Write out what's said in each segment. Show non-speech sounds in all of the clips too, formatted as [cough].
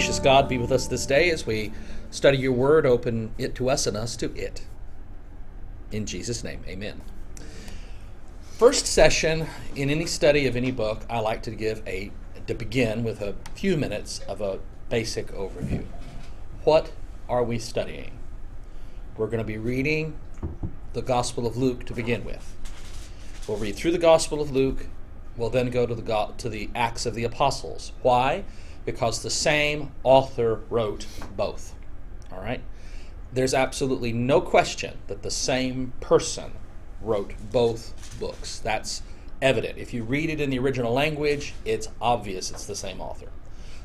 Gracious God, be with us this day as we study your word. Open it to us and us to it. In Jesus' name, amen. First session in any study of any book, I like to give a to begin with a few minutes of a basic overview. What are we studying? We're going to be reading the Gospel of Luke to begin with. We'll read through the Gospel of Luke. We'll then go to the to the Acts of the Apostles. Why? Because the same author wrote both. All right? There's absolutely no question that the same person wrote both books. That's evident. If you read it in the original language, it's obvious it's the same author.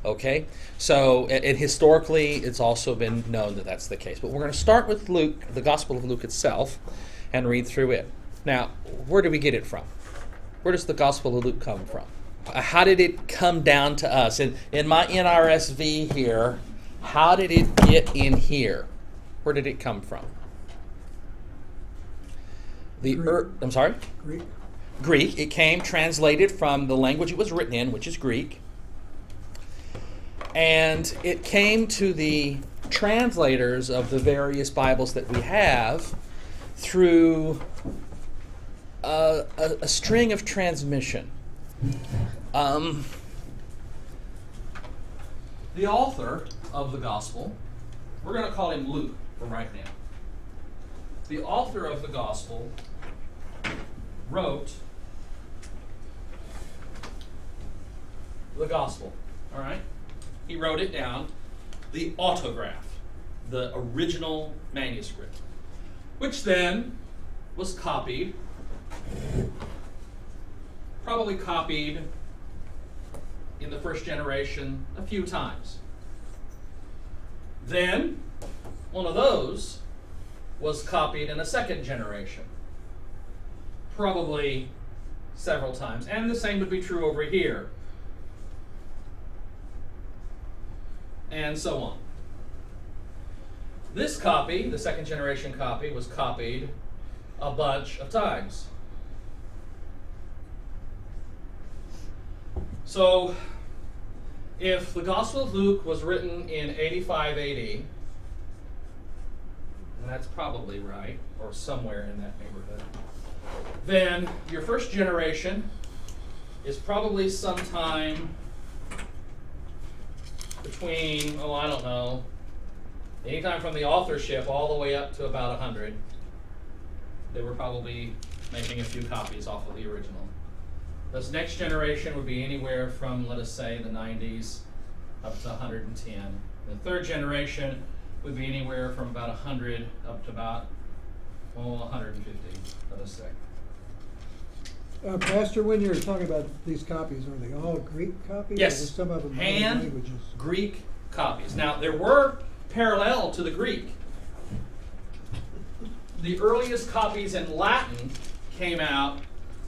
Okay? So, and historically, it's also been known that that's the case. But we're going to start with Luke, the Gospel of Luke itself, and read through it. Now, where do we get it from? Where does the Gospel of Luke come from? How did it come down to us? In, in my NRSV here, how did it get in here? Where did it come from? The er, I'm sorry? Greek. Greek. It came translated from the language it was written in, which is Greek. And it came to the translators of the various Bibles that we have through a, a, a string of transmission. Um, the author of the gospel, we're going to call him Luke from right now. The author of the gospel wrote the gospel. All right? He wrote it down, the autograph, the original manuscript, which then was copied, probably copied in the first generation a few times. Then, one of those was copied in a second generation, probably several times. And the same would be true over here. And so on. This copy, the second generation copy, was copied a bunch of times. So, if the Gospel of Luke was written in 85 AD, and that's probably right, or somewhere in that neighborhood, then your first generation is probably sometime between, oh, I don't know, anytime from the authorship all the way up to about 100. They were probably making a few copies off of the original. This next generation would be anywhere from, let us say, the 90s up to 110. The third generation would be anywhere from about 100 up to about, oh, 150, let us say. Uh, Pastor, when you're talking about these copies, are they all Greek copies? Yes. Some of them Hand languages? Greek copies. Now, there were parallel to the Greek. The earliest copies in Latin came out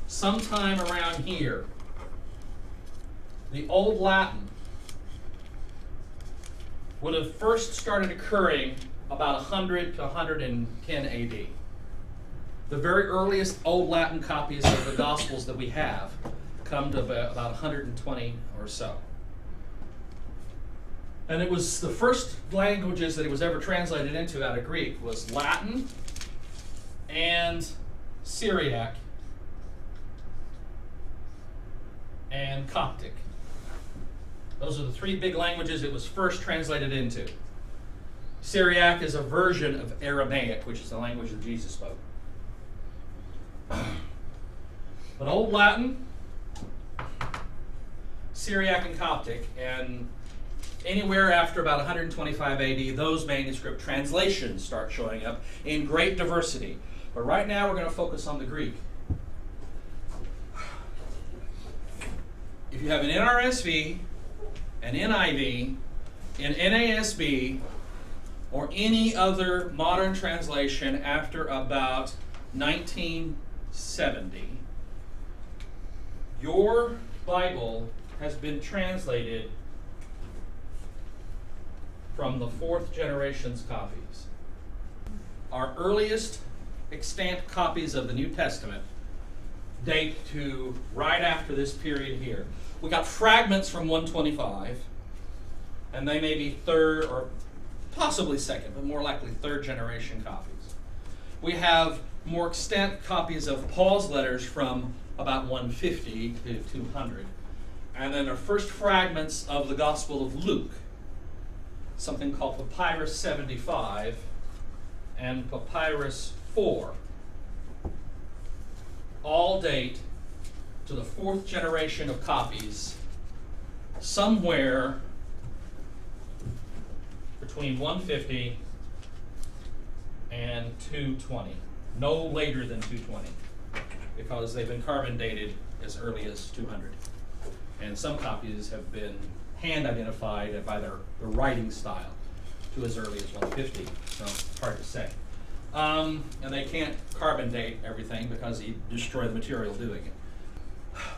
sometime around here. The Old Latin would have first started occurring about 100 to 110 AD. The very earliest Old Latin copies of the Gospels that we have come to about about 120 or so. And it was the first languages that it was ever translated into out of Greek was Latin and Syriac and Coptic. Those are the three big languages it was first translated into. Syriac is a version of Aramaic, which is the language that Jesus spoke. [clears throat] But Old Latin, Syriac, and Coptic, and anywhere after about 125 AD, those manuscript translations start showing up in great diversity. But right now, we're going to focus on the Greek. If you have an NRSV, an NIV, an NASB, or any other modern translation after about 1970, your Bible has been translated from the fourth generation's copies. Our earliest extant copies of the New Testament date to right after this period here. We got fragments from 125, and they may be third or possibly second, but more likely third generation copies. We have more extant copies of Paul's letters from about 150 to 200. And then the first fragments of the Gospel of Luke, something called Papyrus 75 and Papyrus 4, all date to the fourth generation of copies, somewhere between 150 and 220. No later than 220, because they've been carbon dated as early as 200. And some copies have been hand identified by their, their writing style to as early as 150. So hard to say. Um, and they can't carbon date everything because you destroy the material doing it.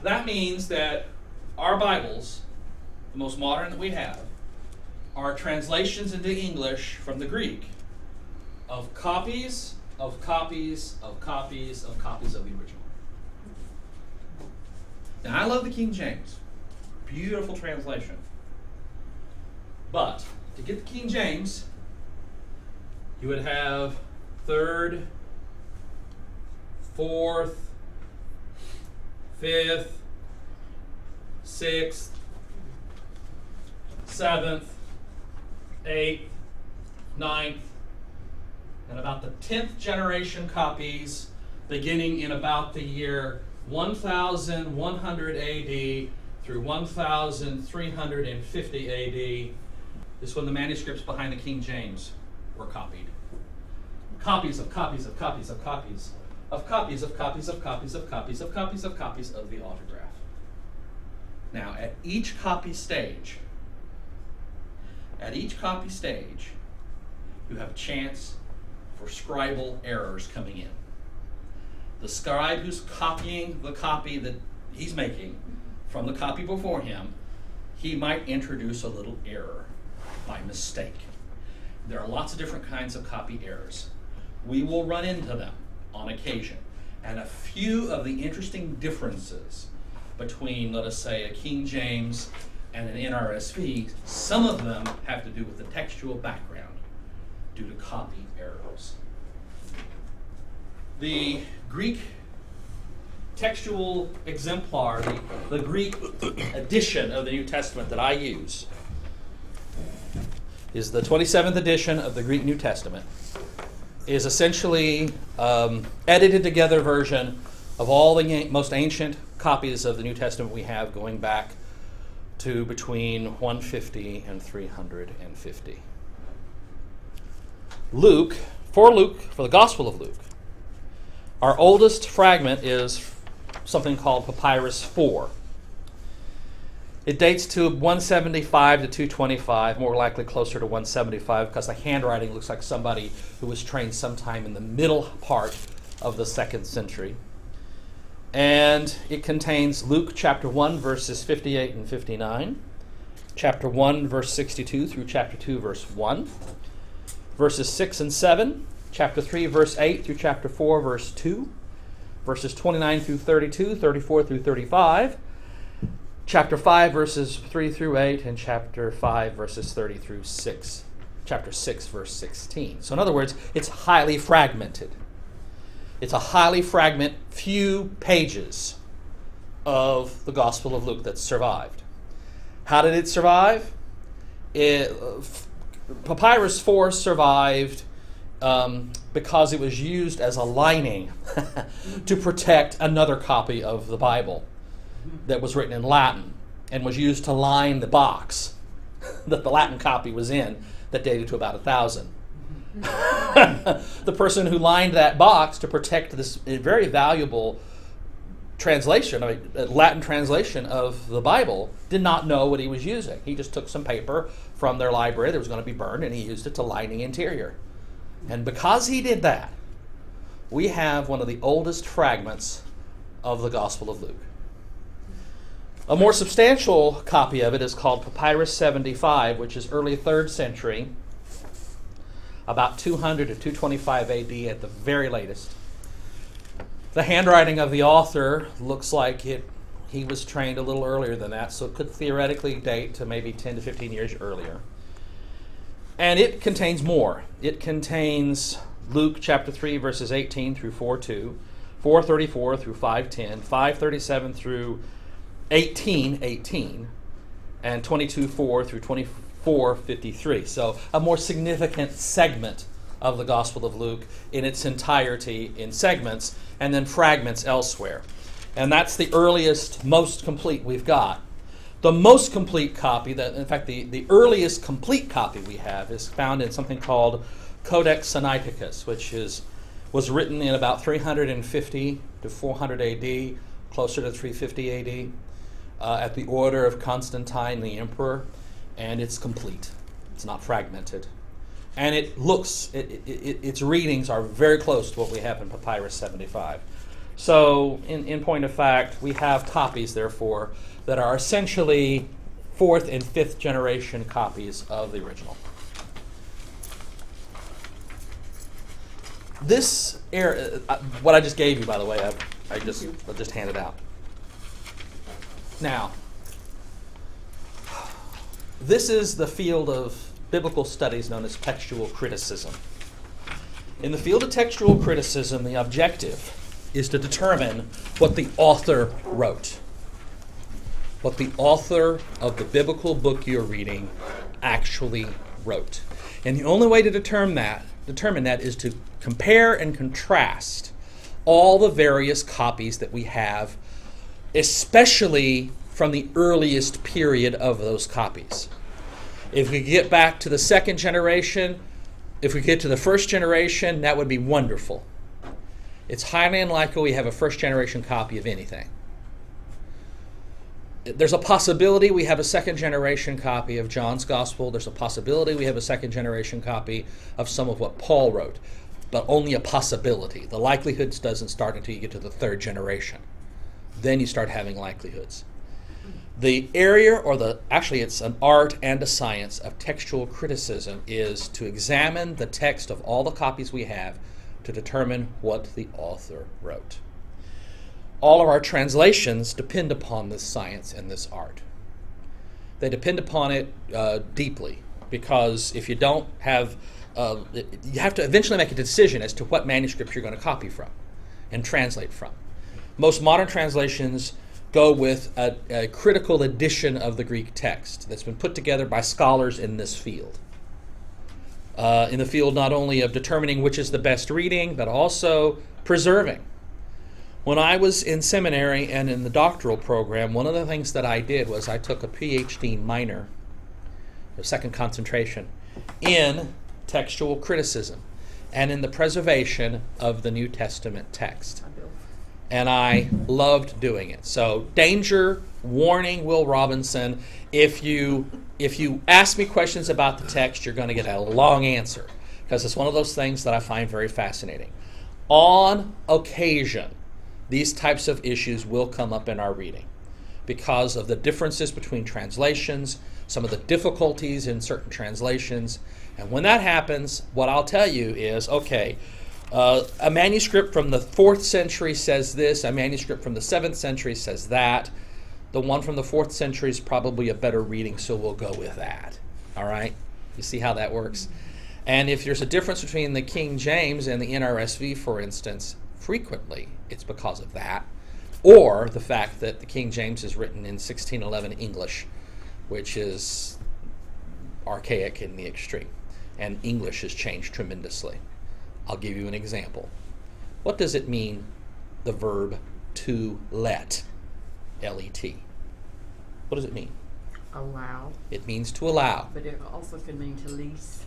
That means that our Bibles, the most modern that we have, are translations into English from the Greek of copies of copies of copies of copies of the original. Now, I love the King James. Beautiful translation. But to get the King James, you would have third, fourth, fifth, sixth, seventh, eighth, ninth, and about the 10th generation copies beginning in about the year 1100 AD through 1350 AD is when the manuscripts behind the King James were copied. Copies of copies of copies of copies of copies of copies of copies of copies of copies of copies of the autograph. Now, at each copy stage, at each copy stage, you have a chance for scribal errors coming in. The scribe who's copying the copy that he's making from the copy before him, he might introduce a little error by mistake. There are lots of different kinds of copy errors. We will run into them on occasion. And a few of the interesting differences between, let us say, a King James and an NRSV, some of them have to do with the textual background due to copy errors. The Greek textual exemplar, the, the Greek edition of the New Testament that I use, is the 27th edition of the Greek New Testament. Is essentially um, edited together version of all the most ancient copies of the New Testament we have going back to between 150 and 350. Luke, for Luke, for the Gospel of Luke, our oldest fragment is something called Papyrus 4. It dates to 175 to 225, more likely closer to 175 because the handwriting looks like somebody who was trained sometime in the middle part of the second century. And it contains Luke chapter 1, verses 58 and 59, chapter 1, verse 62 through chapter 2, verse 1 verses 6 and 7, chapter 3, verse 8 through chapter 4, verse 2, verses 29 through 32, 34 through 35, chapter 5, verses 3 through 8, and chapter 5, verses 30 through 6, chapter 6, verse 16. So, in other words, it's highly fragmented. It's a highly fragment, few pages of the Gospel of Luke that survived. How did it survive? It, Papyrus 4 survived um, because it was used as a lining [laughs] to protect another copy of the Bible that was written in Latin and was used to line the box [laughs] that the Latin copy was in that dated to about a thousand. [laughs] the person who lined that box to protect this very valuable translation, I mean, Latin translation of the Bible, did not know what he was using. He just took some paper from their library that was going to be burned and he used it to line the interior. And because he did that, we have one of the oldest fragments of the Gospel of Luke. A more substantial copy of it is called Papyrus 75, which is early 3rd century, about 200 to 225 AD at the very latest. The handwriting of the author looks like it he was trained a little earlier than that, so it could theoretically date to maybe 10 to 15 years earlier. And it contains more. It contains Luke chapter 3, verses 18 through 4 2, 434 through 510, 537 through 18 18, and 22 4 through 24 53. So a more significant segment of the Gospel of Luke in its entirety in segments and then fragments elsewhere. And that's the earliest, most complete we've got. The most complete copy, that in fact, the, the earliest complete copy we have is found in something called Codex Sinaiticus, which is, was written in about 350 to 400 AD, closer to 350 AD, uh, at the order of Constantine the emperor, and it's complete. It's not fragmented. And it looks it, it, its readings are very close to what we have in papyrus 75 so in, in point of fact we have copies therefore that are essentially fourth and fifth generation copies of the original. This air, uh, what i just gave you by the way i, I just I just handed out now this is the field of biblical studies known as textual criticism. In the field of textual criticism, the objective is to determine what the author wrote. What the author of the biblical book you're reading actually wrote. And the only way to determine that, determine that is to compare and contrast all the various copies that we have, especially from the earliest period of those copies. If we get back to the second generation, if we get to the first generation, that would be wonderful. It's highly unlikely we have a first generation copy of anything. There's a possibility we have a second generation copy of John's Gospel. There's a possibility we have a second generation copy of some of what Paul wrote, but only a possibility. The likelihoods doesn't start until you get to the third generation. Then you start having likelihoods. The area or the actually it's an art and a science of textual criticism is to examine the text of all the copies we have to determine what the author wrote. All of our translations depend upon this science and this art. They depend upon it uh, deeply because if you don't have uh, you have to eventually make a decision as to what manuscript you're going to copy from and translate from most modern translations go with a, a, critical edition of the Greek text that's been put together by scholars in this field. Uh, in the field not only of determining which is the best reading, but also preserving. When I was in seminary and in the doctoral program, one of the things that I did was I took a PhD minor, a second concentration, in textual criticism and in the preservation of the New Testament text and I loved doing it. So, danger, warning, Will Robinson. If you if you ask me questions about the text, you're going to get a long answer because it's one of those things that I find very fascinating. On occasion, these types of issues will come up in our reading because of the differences between translations, some of the difficulties in certain translations. And when that happens, what I'll tell you is okay, uh, a manuscript from the fourth century says this, a manuscript from the seventh century says that. The one from the fourth century is probably a better reading, so we'll go with that. All right? You see how that works? And if there's a difference between the King James and the NRSV, for instance, frequently it's because of that, or the fact that the King James is written in 1611 English, which is archaic in the extreme, and English has changed tremendously. I'll give you an example. What does it mean, the verb to let? L E T. What does it mean? Allow. It means to allow. But it also can mean to lease.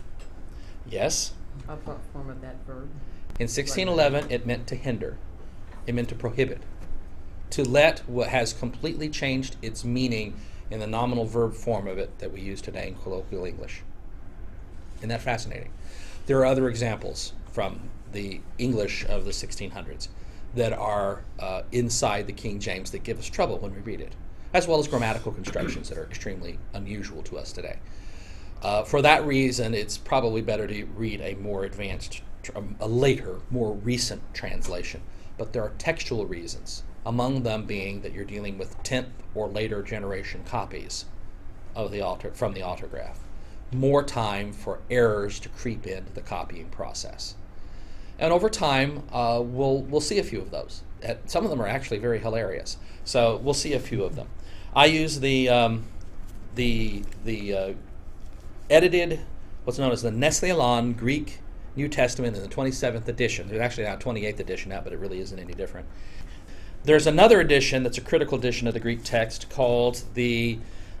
Yes. A form of that verb. In 1611, it meant to hinder, it meant to prohibit. To let has completely changed its meaning in the nominal verb form of it that we use today in colloquial English. Isn't that fascinating? There are other examples from the English of the 1600s that are uh, inside the King James that give us trouble when we read it, as well as grammatical constructions that are extremely unusual to us today. Uh, for that reason, it's probably better to read a more advanced, um, a later, more recent translation. But there are textual reasons among them being that you're dealing with 10th or later generation copies of the altar from the autograph. More time for errors to creep into the copying process. And over time, uh, we'll, we'll see a few of those. Some of them are actually very hilarious. So we'll see a few of them. I use the, um, the, the uh, edited, what's known as the Aland Greek New Testament in the 27th edition. There's actually now a 28th edition now, but it really isn't any different. There's another edition that's a critical edition of the Greek text called the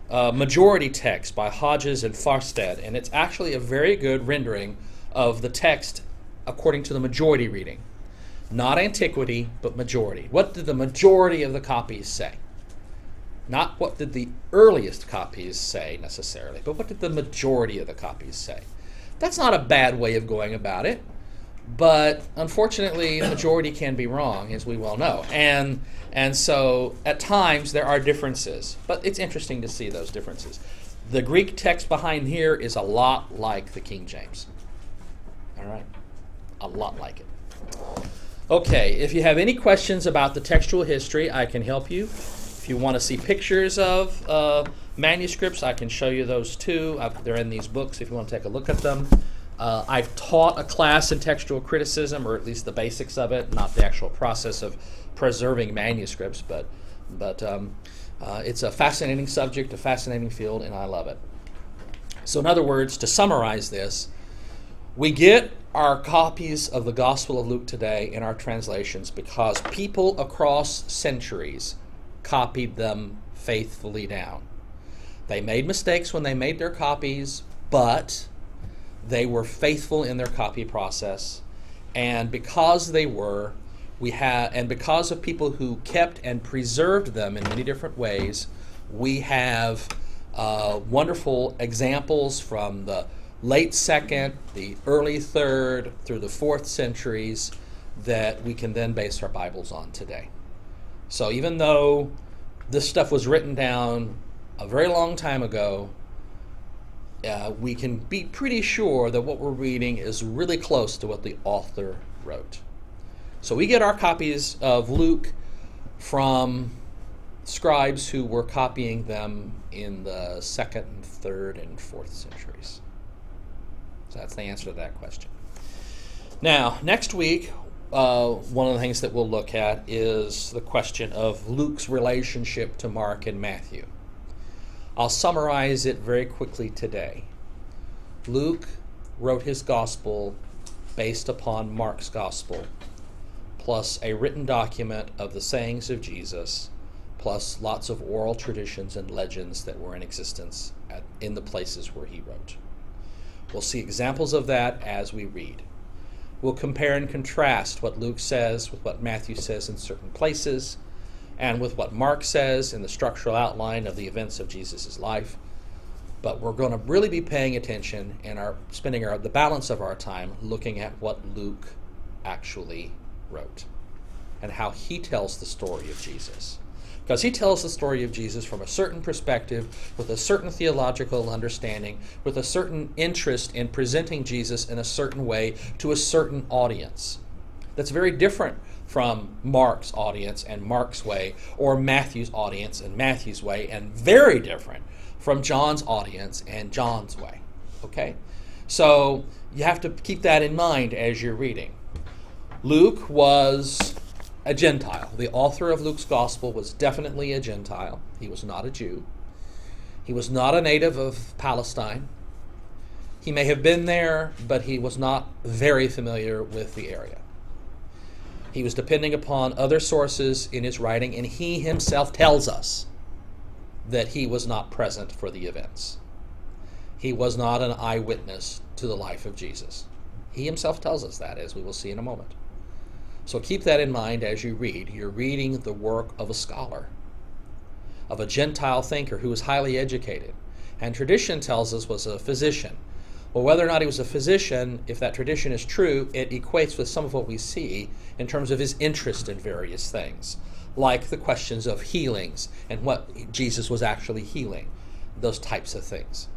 uh, Majority Text by Hodges and Farstad, and it's actually a very good rendering of the text according to the majority reading. Not antiquity, but majority. What did the majority of the copies say? Not what did the earliest copies say necessarily, but what did the majority of the copies say? That's not a bad way of going about it, but unfortunately, the majority can be wrong, as we well know. And and so at times there are differences, but it's interesting to see those differences. The Greek text behind here is a lot like the King James. All right, a lot like it. Okay, if you have any questions about the textual history, I can help you. If you want to see pictures of uh, manuscripts, I can show you those too. i they're in these books if you want to take a look at them. Uh, I've taught a class in textual criticism, or at least the basics of it, not the actual process of preserving manuscripts, but but um, uh, it's a fascinating subject, a fascinating field, and I love it. So, in other words, to summarize this, we get our copies of the Gospel of Luke today in our translations because people across centuries copied them faithfully down. They made mistakes when they made their copies, but they were faithful in their copy process. And because they were, we have, and because of people who kept and preserved them in many different ways, we have uh, wonderful examples from the late second, the early third, through the fourth centuries that we can then base our Bibles on today. So even though this stuff was written down a very long time ago, uh, we can be pretty sure that what we're reading is really close to what the author wrote. So we get our copies of Luke from scribes who were copying them in the second third and fourth centuries. So that's the answer to that question. Now, next week, uh, one of the things that we'll look at is the question of Luke's relationship to Mark and Matthew. I'll summarize it very quickly today. Luke wrote his gospel based upon Mark's gospel, plus a written document of the sayings of Jesus, plus lots of oral traditions and legends that were in existence at, in the places where he wrote. We'll see examples of that as we read. We'll compare and contrast what Luke says with what Matthew says in certain places and with what Mark says in the structural outline of the events of Jesus' life. But we're going to really be paying attention and are spending our, the balance of our time looking at what Luke actually wrote and how he tells the story of Jesus because he tells the story of Jesus from a certain perspective, with a certain theological understanding, with a certain interest in presenting Jesus in a certain way to a certain audience. That's very different from Mark's audience and Mark's way, or Matthew's audience and Matthew's way, and very different from John's audience and John's way. Okay? So you have to keep that in mind as you're reading. Luke was a Gentile. The author of Luke's gospel was definitely a Gentile. He was not a Jew. He was not a native of Palestine. He may have been there, but he was not very familiar with the area. He was depending upon other sources in his writing, and he himself tells us that he was not present for the events. He was not an eyewitness to the life of Jesus. He himself tells us that, as we will see in a moment. So keep that in mind as you read. You're reading the work of a scholar, of a Gentile thinker who was highly educated. And tradition tells us was a physician. Well, whether or not he was a physician, if that tradition is true, it equates with some of what we see in terms of his interest in various things, like the questions of healings and what Jesus was actually healing, those types of things.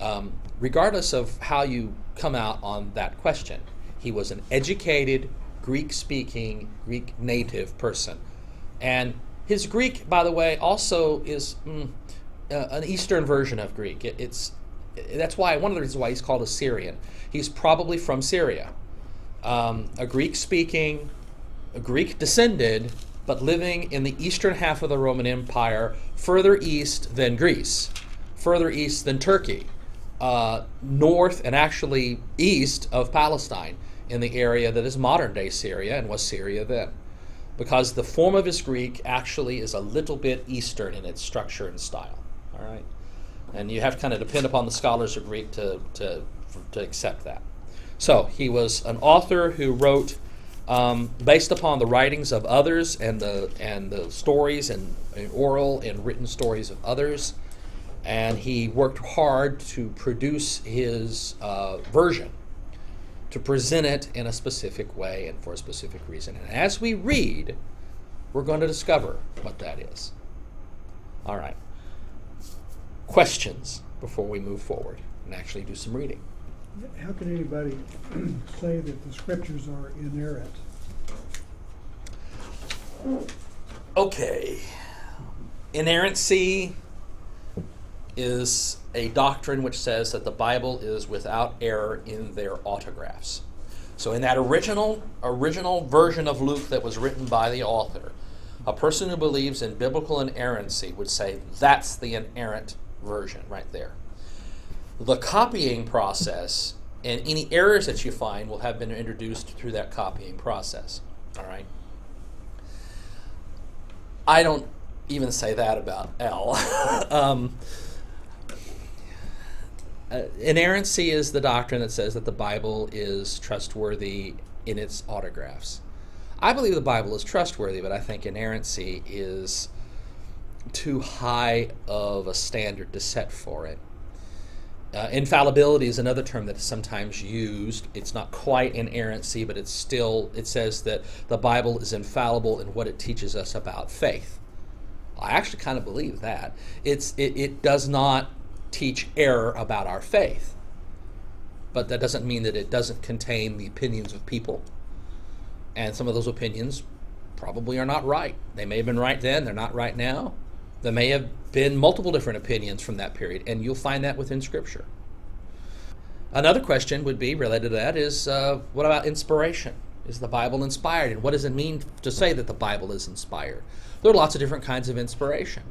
Um, regardless of how you come out on that question, he was an educated, Greek speaking, Greek native person And his Greek, by the way, also is mm, uh, an Eastern version of Greek. It, it's that's why one of the reasons why he's called a Syrian. He's probably from Syria, um, a Greek-speaking, a Greek descended, but living in the eastern half of the Roman Empire, further east than Greece, further east than Turkey, uh, north and actually east of Palestine, in the area that is modern-day Syria and was Syria then because the form of his Greek actually is a little bit Eastern in its structure and style. All right, and you have to kind of depend upon the scholars of Greek to to to accept that. So he was an author who wrote um, based upon the writings of others and the and the stories and, and oral and written stories of others, and he worked hard to produce his uh, version to present it in a specific way and for a specific reason. And as we read, we're going to discover what that is. All right. Questions before we move forward and actually do some reading. How can anybody [clears throat] say that the scriptures are inerrant? Okay. Inerrancy is a doctrine which says that the Bible is without error in their autographs. So in that original original version of Luke that was written by the author, a person who believes in biblical inerrancy would say that's the inerrant version right there. The copying process and any errors that you find will have been introduced through that copying process. All right. I don't even say that about L. [laughs] um, uh, inerrancy is the doctrine that says that the Bible is trustworthy in its autographs. I believe the Bible is trustworthy, but I think inerrancy is too high of a standard to set for it. Uh, infallibility is another term that is sometimes used. It's not quite inerrancy, but it's still, it says that the Bible is infallible in what it teaches us about faith. I actually kind of believe that. It's, it, it does not teach error about our faith. But that doesn't mean that it doesn't contain the opinions of people. And some of those opinions probably are not right. They may have been right then, they're not right now. There may have been multiple different opinions from that period, and you'll find that within Scripture. Another question would be related to that is uh, what about inspiration? Is the Bible inspired? And what does it mean to say that the Bible is inspired? There are lots of different kinds of inspiration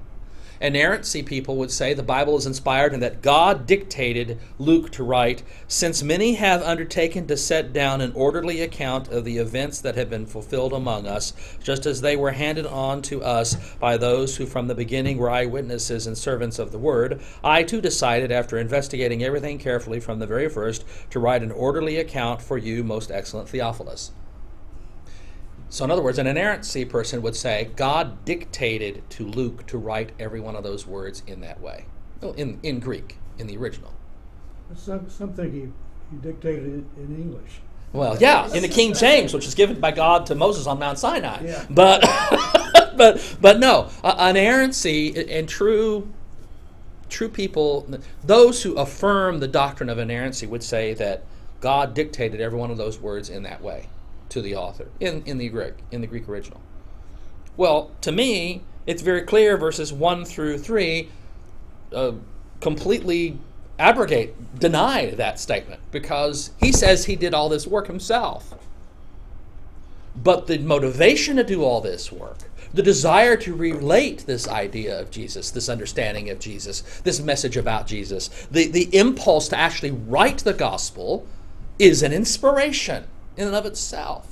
inerrancy people would say the Bible is inspired and that God dictated Luke to write, since many have undertaken to set down an orderly account of the events that have been fulfilled among us, just as they were handed on to us by those who from the beginning were eyewitnesses and servants of the word, I too decided, after investigating everything carefully from the very first, to write an orderly account for you, most excellent Theophilus. So, in other words, an inerrancy person would say God dictated to Luke to write every one of those words in that way, in, in Greek, in the original. Some, some think he, he dictated it in English. Well, yeah, in the King James, which was given by God to Moses on Mount Sinai. Yeah. But, [laughs] but, but no, uh, inerrancy and true, true people, those who affirm the doctrine of inerrancy would say that God dictated every one of those words in that way to the author in, in the Greek in the Greek original. Well, to me, it's very clear. Verses one through three uh, completely abrogate, deny that statement because he says he did all this work himself. But the motivation to do all this work, the desire to relate this idea of Jesus, this understanding of Jesus, this message about Jesus, the, the impulse to actually write the gospel is an inspiration in and of itself.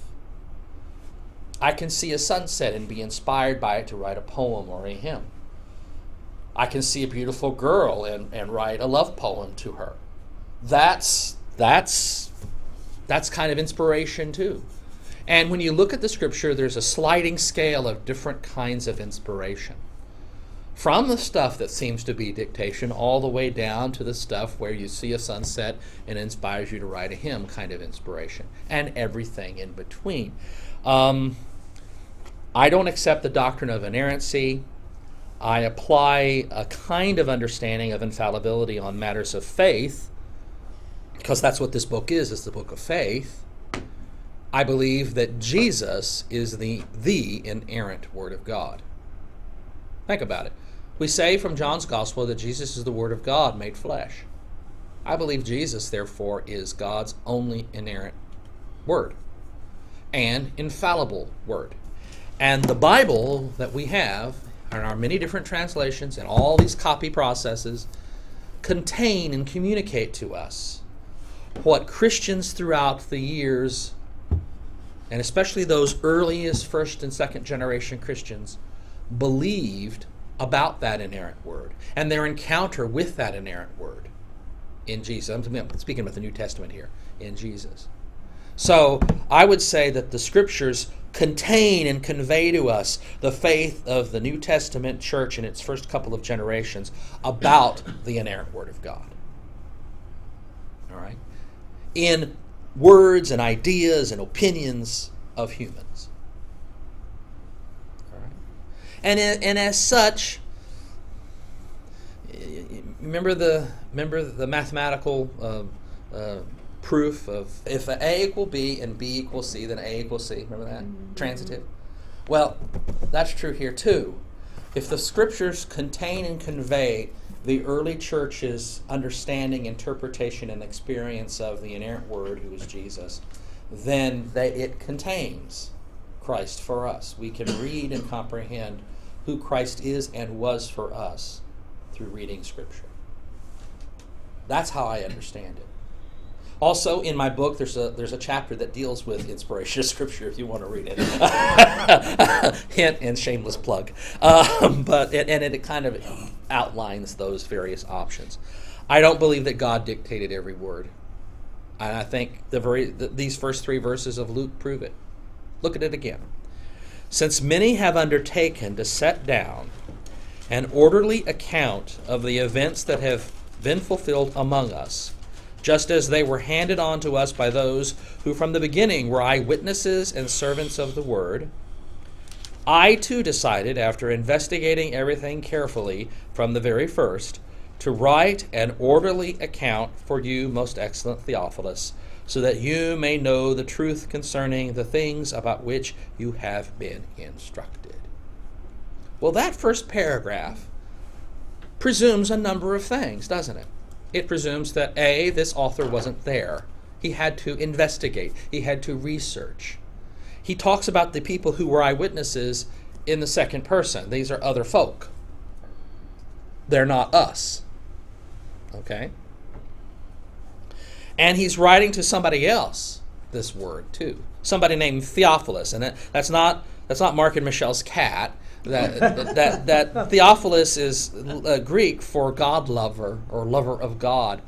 I can see a sunset and be inspired by it to write a poem or a hymn. I can see a beautiful girl and, and write a love poem to her. That's that's that's kind of inspiration too. And when you look at the scripture, there's a sliding scale of different kinds of inspiration from the stuff that seems to be dictation all the way down to the stuff where you see a sunset and inspires you to write a hymn kind of inspiration and everything in between um, i don't accept the doctrine of inerrancy i apply a kind of understanding of infallibility on matters of faith because that's what this book is it's the book of faith I believe that Jesus is the, the inerrant Word of God. Think about it. We say from John's Gospel that Jesus is the Word of God made flesh. I believe Jesus, therefore, is God's only inerrant Word and infallible Word. And the Bible that we have, in our many different translations and all these copy processes, contain and communicate to us what Christians throughout the years and especially those earliest first and second generation Christians, believed about that inerrant word and their encounter with that inerrant word in Jesus. I'm speaking about the New Testament here, in Jesus. So I would say that the scriptures contain and convey to us the faith of the New Testament church in its first couple of generations about the inerrant Word of God. All right? In words and ideas and opinions of humans. All right? And, and as such, remember the, remember the mathematical uh, uh, proof of if A equal B and B equals C, then A equals C. Remember that? Mm-hmm. Transitive. Well, that's true here too. If the scriptures contain and convey the early church's understanding, interpretation, and experience of the inerrant word, who is Jesus, then they, it contains Christ for us. We can read and comprehend who Christ is and was for us through reading Scripture. That's how I understand it. Also, in my book, there's a there's a chapter that deals with inspiration of Scripture. If you want to read it, [laughs] hint and shameless plug. Um, but it, and it kind of outlines those various options. I don't believe that God dictated every word, and I think the very the, these first three verses of Luke prove it. Look at it again. Since many have undertaken to set down an orderly account of the events that have been fulfilled among us just as they were handed on to us by those who from the beginning were eyewitnesses and servants of the word. I too decided, after investigating everything carefully from the very first, to write an orderly account for you, most excellent Theophilus, so that you may know the truth concerning the things about which you have been instructed. Well, that first paragraph presumes a number of things, doesn't it? it presumes that A, this author wasn't there. He had to investigate, he had to research. He talks about the people who were eyewitnesses in the second person. These are other folk. They're not us. Okay? And he's writing to somebody else this word too. Somebody named Theophilus. And that's not that's not Mark and Michelle's cat that, that, that [laughs] Theophilus is uh, Greek for God lover or lover of God.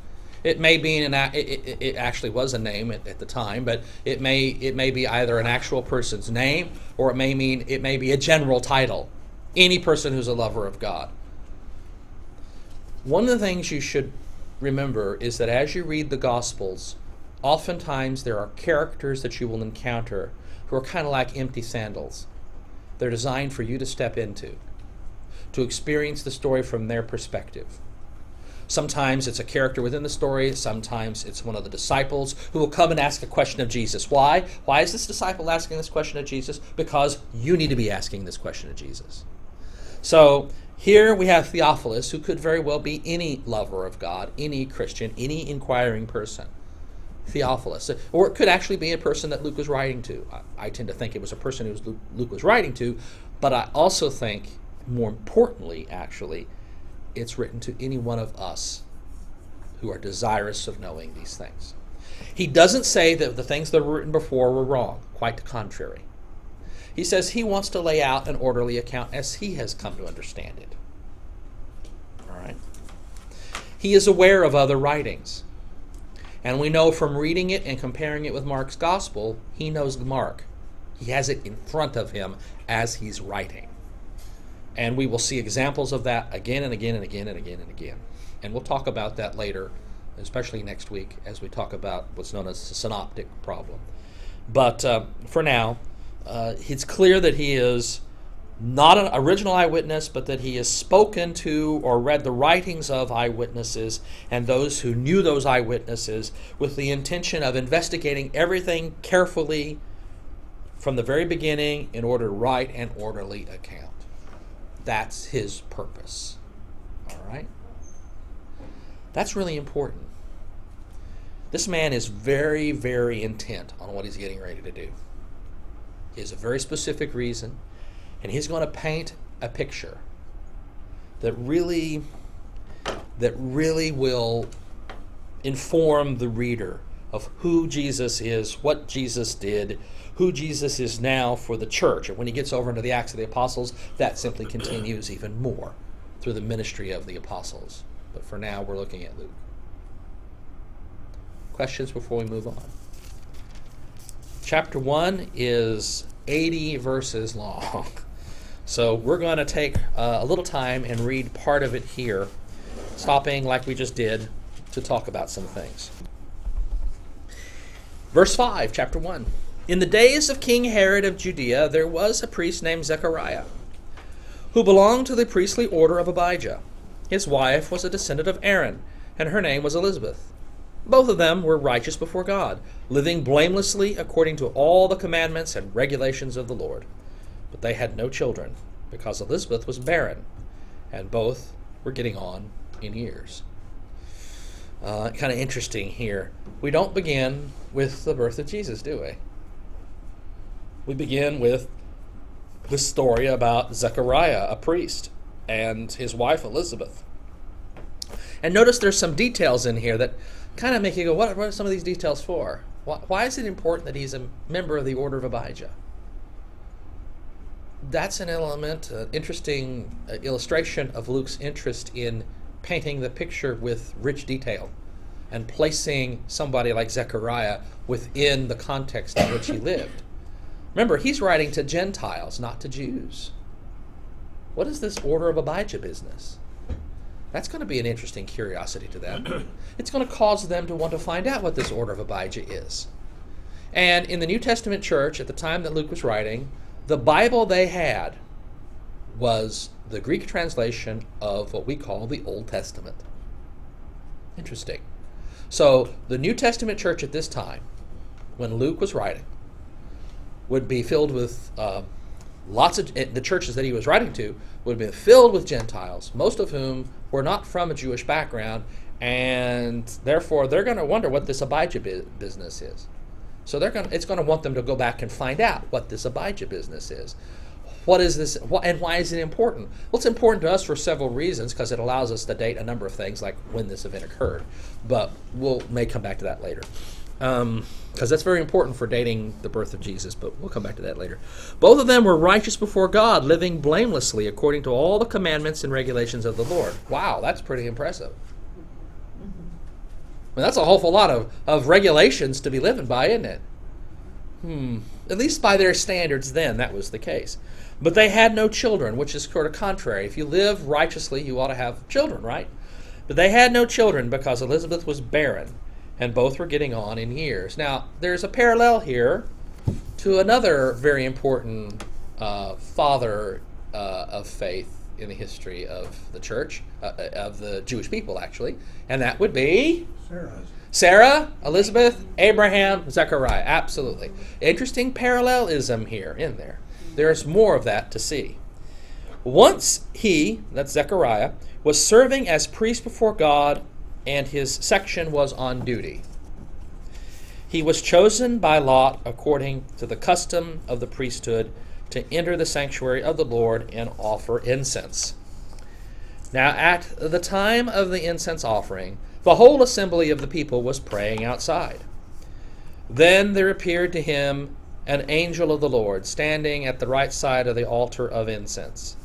It may be an it, it, it actually was a name at, at, the time, but it may it may be either an actual person's name or it may mean it may be a general title. Any person who's a lover of God. One of the things you should remember is that as you read the Gospels, oftentimes there are characters that you will encounter who are kind of like empty sandals. They're designed for you to step into, to experience the story from their perspective. Sometimes it's a character within the story, sometimes it's one of the disciples who will come and ask a question of Jesus. Why? Why is this disciple asking this question of Jesus? Because you need to be asking this question of Jesus. So here we have Theophilus, who could very well be any lover of God, any Christian, any inquiring person. Theophilus. Or it could actually be a person that Luke was writing to. I, I tend to think it was a person who was Luke, Luke was writing to, but I also think, more importantly, actually, it's written to any one of us who are desirous of knowing these things. He doesn't say that the things that were written before were wrong, quite the contrary. He says he wants to lay out an orderly account as he has come to understand it. All right. He is aware of other writings. And we know from reading it and comparing it with Mark's gospel, he knows Mark. He has it in front of him as he's writing. And we will see examples of that again and again and again and again and again. And we'll talk about that later, especially next week, as we talk about what's known as the synoptic problem. But uh, for now, uh, it's clear that he is not an original eyewitness, but that he has spoken to or read the writings of eyewitnesses and those who knew those eyewitnesses with the intention of investigating everything carefully from the very beginning in order to write an orderly account. That's his purpose. All right? That's really important. This man is very, very intent on what he's getting ready to do. Has a very specific reason, and he's going to paint a picture that really that really will inform the reader of who Jesus is, what Jesus did, who Jesus is now for the church. And when he gets over into the Acts of the Apostles, that simply continues even more through the ministry of the apostles. But for now, we're looking at Luke. Questions before we move on? Chapter 1 is 80 verses long. [laughs] So we're going to take uh, a little time and read part of it here, stopping like we just did to talk about some things. Verse 5, chapter 1. In the days of King Herod of Judea, there was a priest named Zechariah, who belonged to the priestly order of Abijah. His wife was a descendant of Aaron, and her name was Elizabeth. Both of them were righteous before God, living blamelessly according to all the commandments and regulations of the Lord. But they had no children, because Elizabeth was barren, and both were getting on in years. Uh, kind of interesting here. We don't begin with the birth of Jesus, do we? We begin with the story about Zechariah, a priest, and his wife Elizabeth. And notice there's some details in here that kind of make you go, what, what are some of these details for? Why, why is it important that he's a member of the order of Abijah? That's an element, an interesting uh, illustration of Luke's interest in painting the picture with rich detail and placing somebody like Zechariah within the context in which he [coughs] lived. Remember, he's writing to Gentiles, not to Jews. What is this order of Abijah business? That's going to be an interesting curiosity to them. [clears throat] it's going to cause them to want to find out what this order of Abijah is. And in the New Testament church, at the time that Luke was writing, the Bible they had was the Greek translation of what we call the Old Testament. Interesting. So, the New Testament church at this time, when Luke was writing, would be filled with uh, lots of eh, the churches that he was writing to would have been filled with Gentiles, most of whom were not from a Jewish background, and therefore they're going to wonder what this Abijah business is. So they're going it's going to want them to go back and find out what this Abijah business is. What is this, and why is it important? Well, it's important to us for several reasons because it allows us to date a number of things, like when this event occurred. But we'll may come back to that later, because um, that's very important for dating the birth of Jesus. But we'll come back to that later. Both of them were righteous before God, living blamelessly according to all the commandments and regulations of the Lord. Wow, that's pretty impressive. Mean, that's a whole lot of, of regulations to be living by, isn't it? Hmm. At least by their standards then, that was the case. But they had no children, which is sort of contrary. If you live righteously, you ought to have children, right? But they had no children because Elizabeth was barren, and both were getting on in years. Now, there's a parallel here to another very important uh, father uh, of faith in the history of the church, uh, uh of the Jewish people, actually, and that would be Sarah. Sarah, Elizabeth, Abraham, Zechariah. Absolutely. Interesting parallelism here in there. There's more of that to see. Once he, that's Zechariah, was serving as priest before God, and his section was on duty. He was chosen by lot according to the custom of the priesthood to enter the sanctuary of the Lord and offer incense. Now, at the time of the incense offering, the whole assembly of the people was praying outside. Then there appeared to him an angel of the Lord standing at the right side of the altar of incense.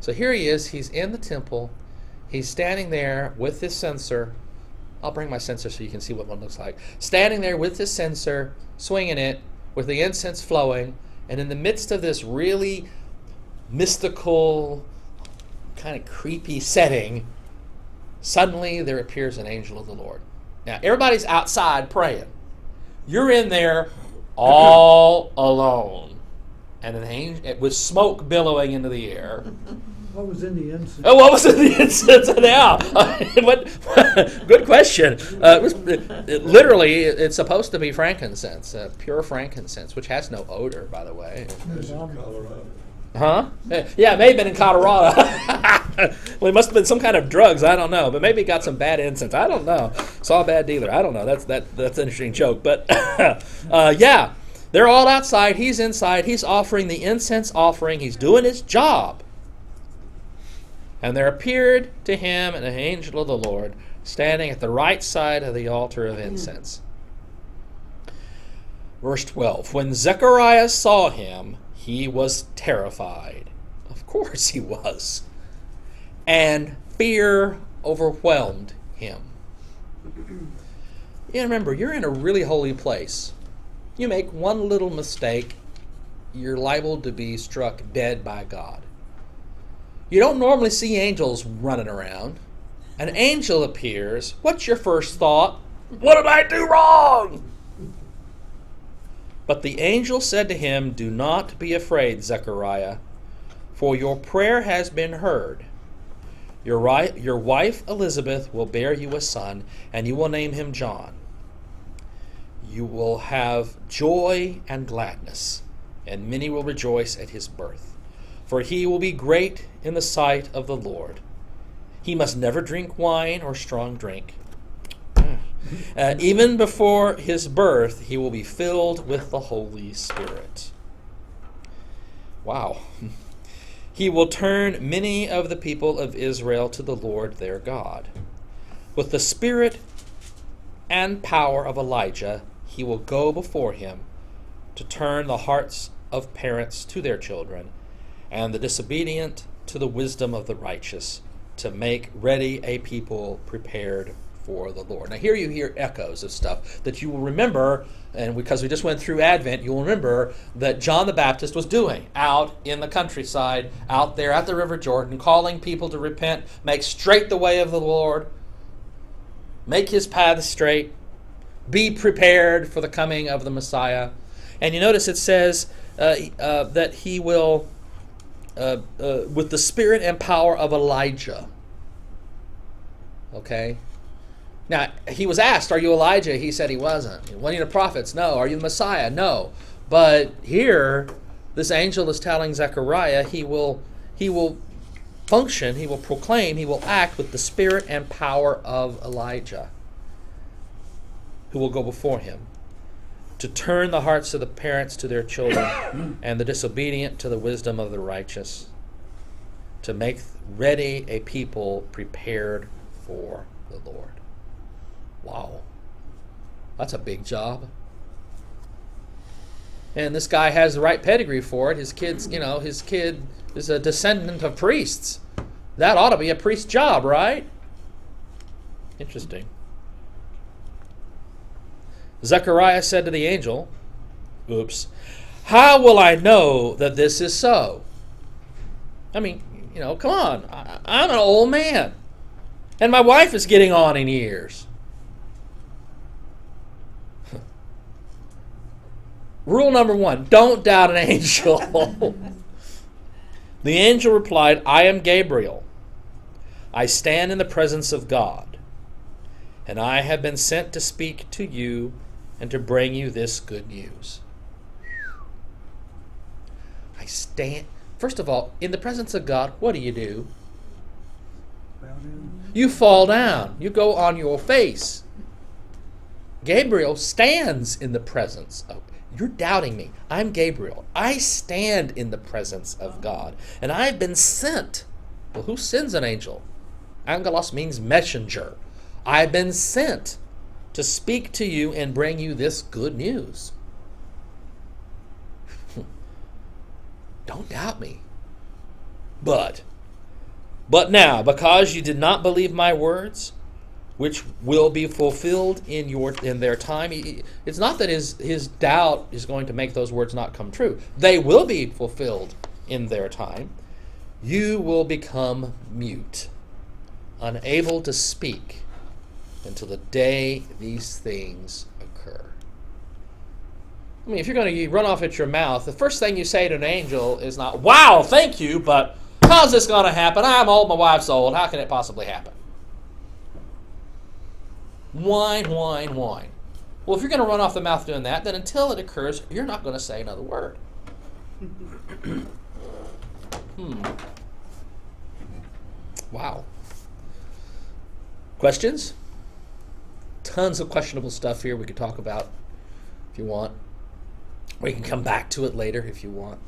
So here he is, he's in the temple. He's standing there with his censer. I'll bring my censer so you can see what one looks like. Standing there with his censer, swinging it, with the incense flowing, and in the midst of this really mystical, kind of creepy setting, suddenly there appears an angel of the Lord. Now, everybody's outside praying. You're in there all alone. And an angel, with smoke billowing into the air. What was in the incense? Oh, what was in the [laughs] incense? Yeah, [laughs] what, [laughs] good question. Uh, it was, it- it- literally, it's supposed to be frankincense, uh, pure frankincense, which has no odor, by the way. There's Huh? Yeah, it may have been in Colorado. well, it must have been some kind of drugs. I don't know, but maybe it got some bad incense. I don't know. Saw a bad dealer. I don't know. That's that. That's an interesting joke. But uh, yeah, they're all outside. He's inside. He's offering the incense offering. He's doing his job. And there appeared to him an angel of the Lord standing at the right side of the altar of incense. Verse 12 When Zechariah saw him, he was terrified. Of course he was. And fear overwhelmed him. You remember, you're in a really holy place. You make one little mistake, you're liable to be struck dead by God. You don't normally see angels running around. An angel appears. What's your first thought? What did I do wrong? But the angel said to him, Do not be afraid, Zechariah, for your prayer has been heard. Your, ri- your wife Elizabeth will bear you a son, and you will name him John. You will have joy and gladness, and many will rejoice at his birth. For he will be great in the sight of the Lord. He must never drink wine or strong drink. Uh, even before his birth, he will be filled with the Holy Spirit. Wow. He will turn many of the people of Israel to the Lord their God. With the spirit and power of Elijah, he will go before him to turn the hearts of parents to their children, and the disobedient to the wisdom of the righteous, to make ready a people prepared for the Lord. Now, here you hear echoes of stuff that you will remember, and because we just went through Advent, you will remember that John the Baptist was doing out in the countryside, out there at the River Jordan, calling people to repent, make straight the way of the Lord, make his path straight, be prepared for the coming of the Messiah. And you notice it says uh, uh, that he will, uh, uh, with the spirit and power of Elijah. Okay? Now, he was asked, Are you Elijah? He said he wasn't. One of the prophets? No. Are you the Messiah? No. But here, this angel is telling Zechariah he will, he will function, he will proclaim, he will act with the spirit and power of Elijah, who will go before him to turn the hearts of the parents to their children and the disobedient to the wisdom of the righteous, to make ready a people prepared for the Lord. Wow. That's a big job. And this guy has the right pedigree for it. His kid's, you know, his kid is a descendant of priests. That ought to be a priest's job, right? Interesting. Zechariah said to the angel, Oops, how will I know that this is so? I mean, you know, come on. I, I'm an old man. And my wife is getting on in years. [laughs] Rule number one don't doubt an angel. [laughs] the angel replied, I am Gabriel. I stand in the presence of God, and I have been sent to speak to you and to bring you this good news. I stand, first of all, in the presence of God, what do you do? You fall down, you go on your face. Gabriel stands in the presence of you're doubting me. I'm Gabriel. I stand in the presence of God, and I've been sent. Well, who sends an angel? Angelos means messenger. I've been sent to speak to you and bring you this good news. [laughs] Don't doubt me. But, but now, because you did not believe my words, which will be fulfilled in your in their time. It's not that his his doubt is going to make those words not come true. They will be fulfilled in their time. You will become mute, unable to speak until the day these things occur. I mean, if you're going to run off at your mouth, the first thing you say to an angel is not, wow, thank you, but How's this going to happen? I'm old, my wife's old. How can it possibly happen? Whine, whine, whine. Well, if you're going to run off the mouth doing that, then until it occurs, you're not going to say another word. [laughs] hmm. Wow. Questions? Tons of questionable stuff here we could talk about if you want. We can come back to it later if you want.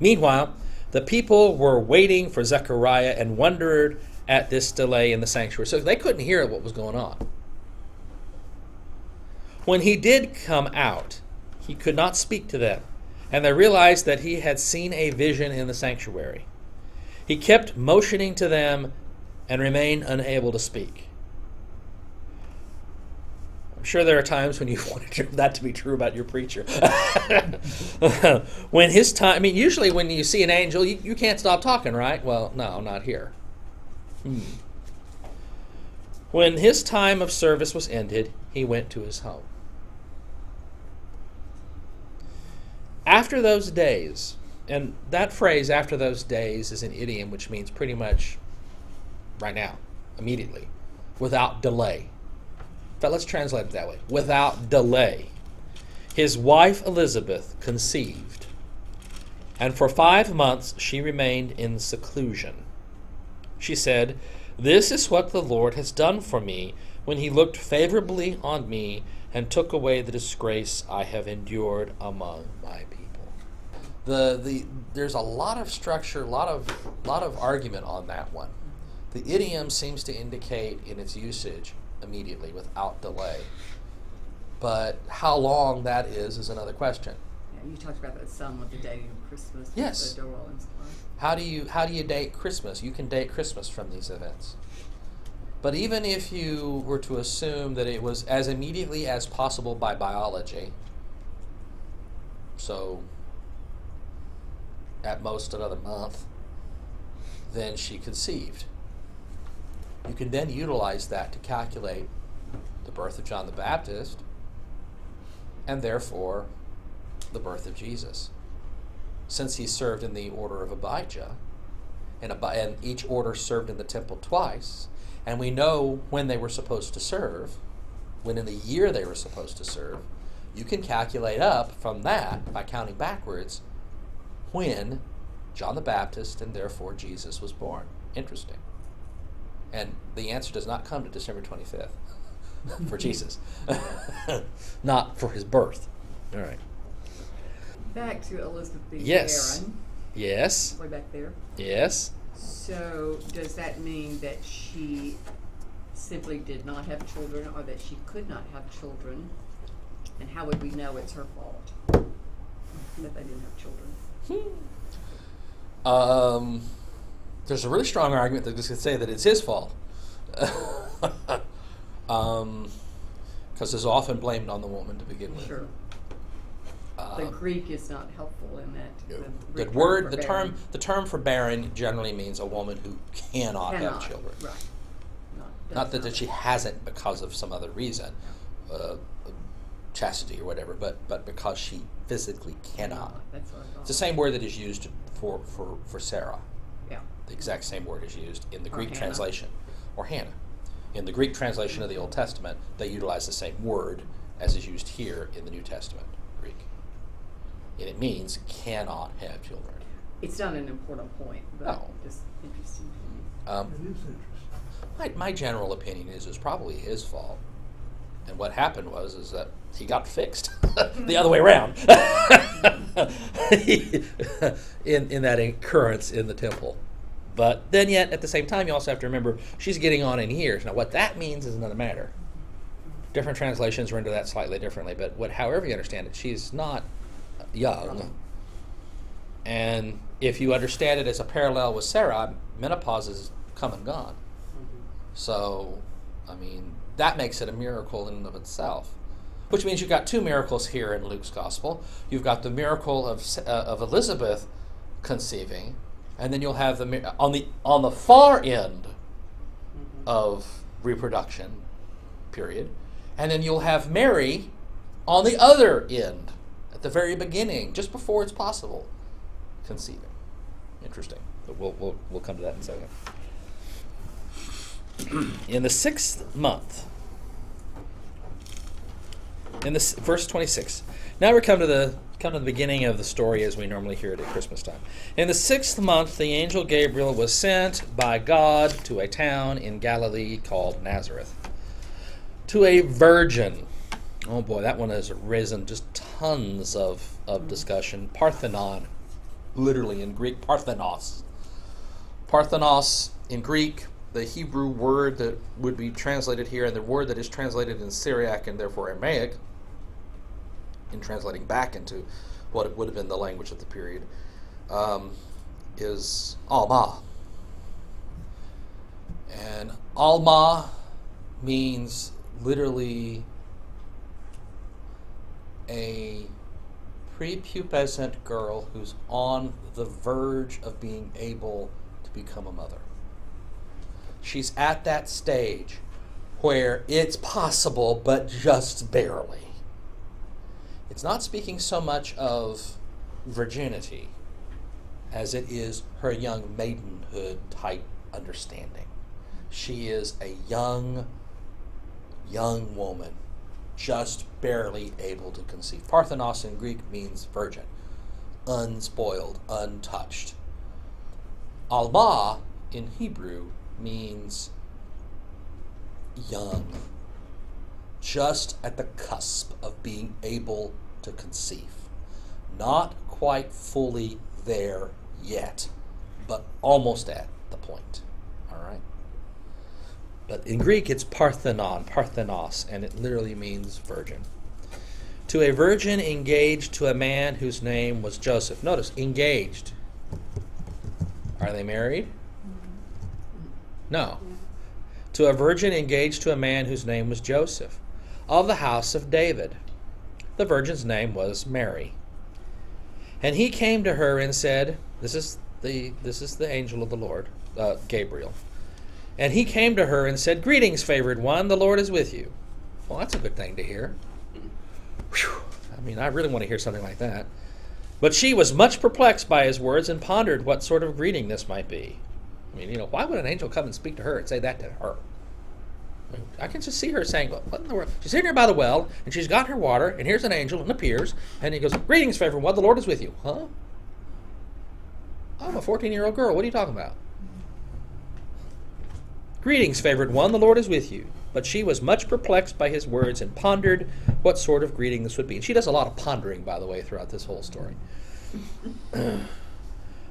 Meanwhile, the people were waiting for Zechariah and wondered at this delay in the sanctuary. So they couldn't hear what was going on. When he did come out, he could not speak to them, and they realized that he had seen a vision in the sanctuary. He kept motioning to them and remain unable to speak. I'm sure there are times when you [laughs] want that to be true about your preacher. [laughs] when his time, I mean, usually when you see an angel, you, you can't stop talking, right? Well, no, not here. Hmm. When his time of service was ended, he went to his home. After those days, and that phrase, after those days, is an idiom which means pretty much right now, immediately, without delay. But let's translate it that way without delay. His wife Elizabeth conceived, and for five months she remained in seclusion. She said, This is what the Lord has done for me when he looked favorably on me and took away the disgrace I have endured among my people. The, the, there's a lot of structure, a lot of, lot of argument on that one. The idiom seems to indicate in its usage immediately without delay. But how long that is is another question. Yeah, you talked about that some with the dating of Christmas. Yes. How do you how do you date Christmas? You can date Christmas from these events. But even if you were to assume that it was as immediately as possible by biology, so at most another month, then she conceived. You can then utilize that to calculate the birth of John the Baptist and therefore the birth of Jesus. Since he served in the order of Abijah, and, and each order served in the temple twice, and we know when they were supposed to serve, when in the year they were supposed to serve, you can calculate up from that by counting backwards when John the Baptist and therefore Jesus was born. Interesting. And the answer does not come to December 25th [laughs] for Jesus, [laughs] not for his birth. All right. Back to Elizabeth B. Yes. Barren, Yes. way back there. Yes. So does that mean that she simply did not have children, or that she could not have children? And how would we know it's her fault that they didn't have children? Um, there's a really strong argument that you could say that it's his fault. [laughs] um, because it's often blamed on the woman to begin with. Sure. Um, The Greek is not helpful in that. the Greek word, the barren. term, the term for barren generally means a woman who cannot, Cannot, have children. Right. Not, Not that, that she hasn't because of some other reason, uh, chastity or whatever, but but because she physically cannot. That's what I thought. It's the same word that is used for for for Sarah. Yeah. The exact same word is used in the Or Greek Hannah. translation, or Hannah. In the Greek translation of the Old Testament, they utilize the same word as is used here in the New Testament Greek. And it means cannot have children. It's not an important point, but No. just interesting to me. Um, It is interesting. my, my general opinion is it's probably his fault. And what happened was is that he got fixed [laughs] the other way around [laughs] [laughs] in, in that occurrence in the temple. But then yet at the same time you also have to remember she's getting on in years. Now what that means is another matter. Different translations render that slightly differently, but what however you understand it, she's not young. And if you understand it as a parallel with Sarah, menopause is come and gone. So, I mean, that makes it a miracle in and of itself. Which means you've got two miracles here in Luke's gospel. You've got the miracle of uh, of Elizabeth conceiving, and then you'll have the on the on the far end mm-hmm. of reproduction period, and then you'll have Mary on the other end at the very beginning, just before it's possible. conceiving. Interesting. But we'll, we'll, we'll come to that in a second. [clears throat] in the sixth month, in this verse 26 now we come to the come to the beginning of the story as we normally hear it at christmas time. In the sixth month the angel gabriel was sent by god to a town in galilee called nazareth to a virgin. Oh boy that one has risen just tons of, of discussion. Parthenon literally in greek parthenos. Parthenos in greek the hebrew word that would be translated here and the word that is translated in syriac and therefore aramaic in translating back into what it would have been the language of the period, um, is Alma. And Alma means literally a prepubescent girl who's on the verge of being able to become a mother. She's at that stage where it's possible, but just barely it's not speaking so much of virginity as it is her young maidenhood type understanding. She is a young, young woman, just barely able to conceive. Parthenos in Greek means virgin, unspoiled, untouched. Alma in Hebrew means young, just at the cusp of being able to conceive. Not quite fully there yet, but almost at the point. All right? But in Greek, it's parthenon, parthenos, and it literally means virgin. To a virgin engaged to a man whose name was Joseph. Notice, engaged. Are they married? Mm-hmm. No. To a virgin engaged to a man whose name was Joseph of the house of David. The virgin's name was Mary. And he came to her and said, This is the, this is the angel of the Lord, uh, Gabriel. And he came to her and said, Greetings, favored one, the Lord is with you. Well, that's a good thing to hear. Whew. I mean, I really want to hear something like that. But she was much perplexed by his words and pondered what sort of greeting this might be. I mean, you know, why would an angel come and speak to her and say that to her? I can just see her saying, "What in the world?" She's sitting here by the well, and she's got her water, and here's an angel, and appears, and he goes, "Greetings, favored one, the Lord is with you." Huh? I'm a 14-year-old girl. What are you talking about? Greetings, favored one, the Lord is with you. But she was much perplexed by his words and pondered what sort of greeting this would be. And she does a lot of pondering, by the way, throughout this whole story. [clears throat] the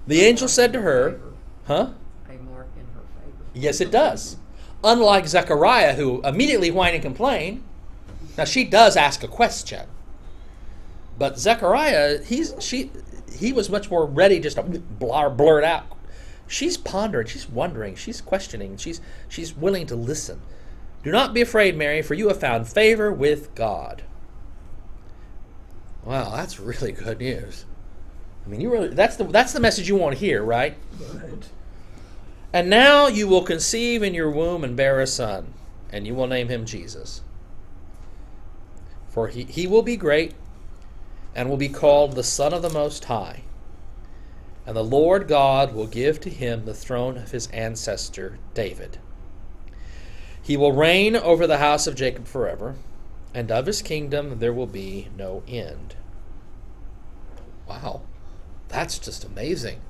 angel said to her, "Huh?" A mark in her favor. Yes, it does. Unlike Zechariah, who immediately whined and complained. Now she does ask a question, but Zechariah, he's she, he was much more ready just to blur, blur it out. She's pondering, she's wondering, she's questioning, she's she's willing to listen. Do not be afraid, Mary, for you have found favor with God. Wow, that's really good news. I mean, you really that's the that's the message you want to hear, right? Right. And now you will conceive in your womb and bear a son, and you will name him Jesus. For he, he will be great and will be called the Son of the Most High. And the Lord God will give to him the throne of his ancestor David. He will reign over the house of Jacob forever, and of his kingdom there will be no end. Wow, that's just amazing.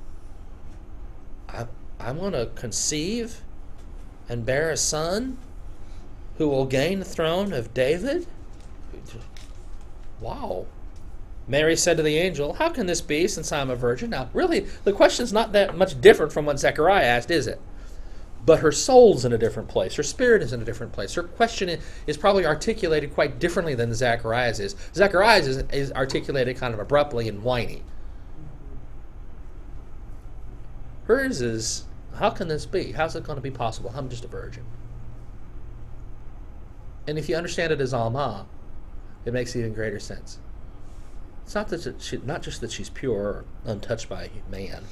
I, I'm going to conceive and bear a son who will gain the throne of David? Wow. Mary said to the angel, How can this be since I'm a virgin? Now, really, the question's not that much different from what Zechariah asked, is it? But her soul's in a different place. Her spirit is in a different place. Her question is probably articulated quite differently than Zechariah's is. Zechariah's is, is articulated kind of abruptly and whiny. Hers is, how can this be? How's it going to be possible? I'm just a virgin. And if you understand it as Alma, it makes even greater sense. It's not that she, not just that she's pure or untouched by man.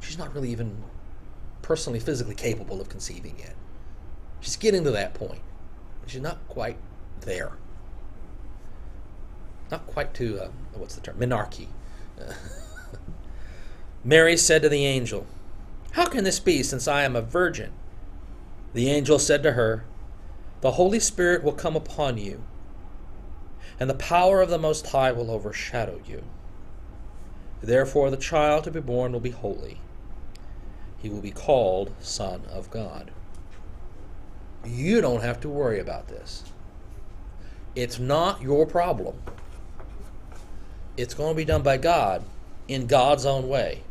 She's not really even personally, physically capable of conceiving yet. She's getting to that point, but she's not quite there. Not quite to uh, what's the term? Menarche. [laughs] Mary said to the angel, How can this be, since I am a virgin? The angel said to her, The Holy Spirit will come upon you, and the power of the Most High will overshadow you. Therefore, the child to be born will be holy. He will be called Son of God. You don't have to worry about this. It's not your problem. It's going to be done by God in God's own way.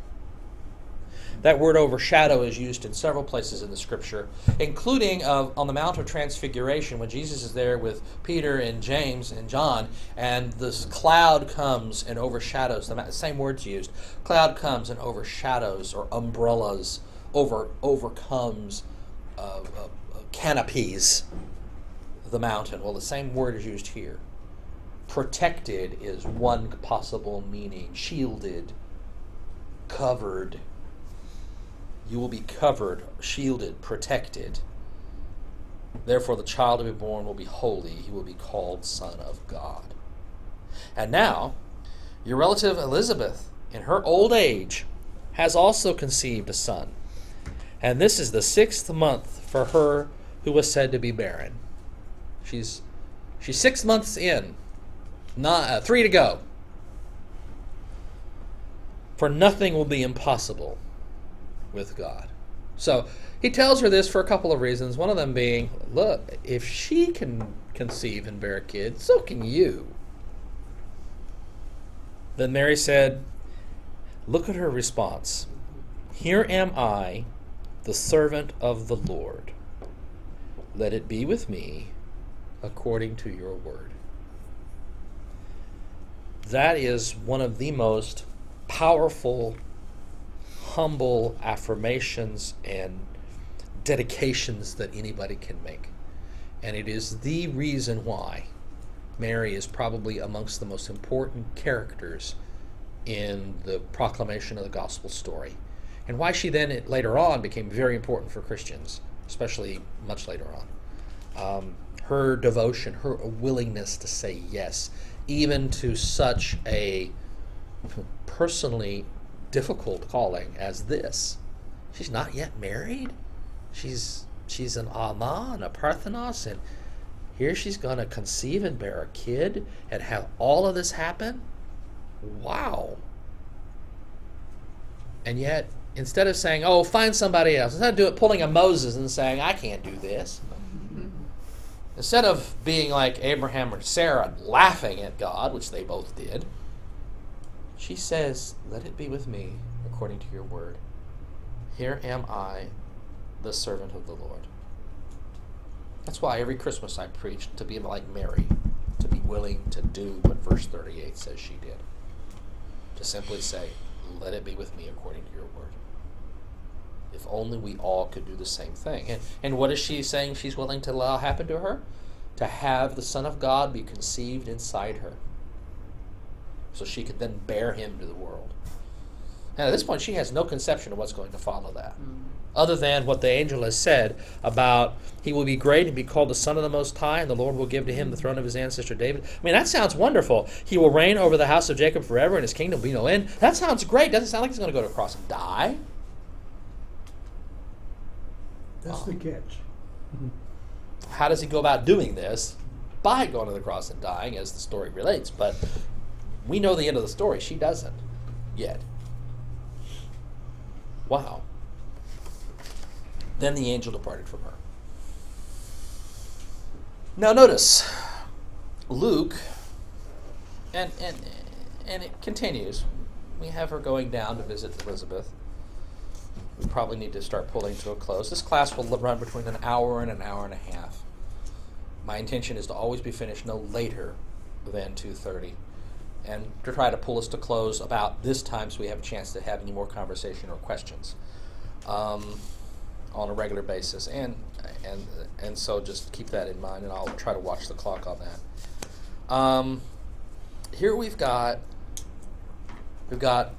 That word overshadow is used in several places in the scripture, including uh, on the Mount of Transfiguration when Jesus is there with Peter and James and John, and this cloud comes and overshadows them. The same words used. Cloud comes and overshadows or umbrellas, over overcomes uh, uh, canopies the mountain. Well, the same word is used here. Protected is one possible meaning. Shielded, covered. You will be covered, shielded, protected. Therefore, the child to be born will be holy. He will be called Son of God. And now, your relative Elizabeth, in her old age, has also conceived a son. And this is the sixth month for her who was said to be barren. She's she's six months in, not uh, three to go. For nothing will be impossible with God. So he tells her this for a couple of reasons. One of them being, look, if she can conceive and bear a kid, so can you. Then Mary said, Look at her response. Here am I, the servant of the Lord. Let it be with me according to your word. That is one of the most powerful, humble affirmations and dedications that anybody can make. And it is the reason why Mary is probably amongst the most important characters in the proclamation of the gospel story. And why she then later on became very important for Christians, especially much later on. Um, her devotion, her willingness to say yes, even to such a personally difficult calling as this. She's not yet married. She's she's an Alma and a Parthenos, and here she's going to conceive and bear a kid and have all of this happen. Wow. And yet, instead of saying, "Oh, find somebody else," instead of doing pulling a Moses and saying, "I can't do this," Instead of being like Abraham or Sarah, laughing at God, which they both did, she says, Let it be with me according to your word. Here am I, the servant of the Lord. That's why every Christmas I preach to be like Mary, to be willing to do what verse 38 says she did. To simply say, Let it be with me according to your word. If only we all could do the same thing. And, and what is she saying she's willing to allow happen to her? To have the Son of God be conceived inside her. So she could then bear him to the world. And at this point, she has no conception of what's going to follow that. Mm. Other than what the angel has said about he will be great and be called the Son of the Most High, and the Lord will give to him the throne of his ancestor David. I mean, that sounds wonderful. He will reign over the house of Jacob forever, and his kingdom will be no end. That sounds great. Doesn't sound like he's going to go to the cross and die. That's the catch. How does he go about doing this? By going to the cross and dying, as the story relates. But we know the end of the story. She doesn't yet. Wow. Then the angel departed from her. Now notice, Luke, and and and it continues. We have her going down to visit Elizabeth we probably need to start pulling to a close. This class will run between an hour and an hour and a half. My intention is to always be finished no later than 2.30 and to try to pull us to close about this time so we have a chance to have any more conversation or questions um, on a regular basis. And, and, and so just keep that in mind and I'll try to watch the clock on that. Um, here we've got, we've got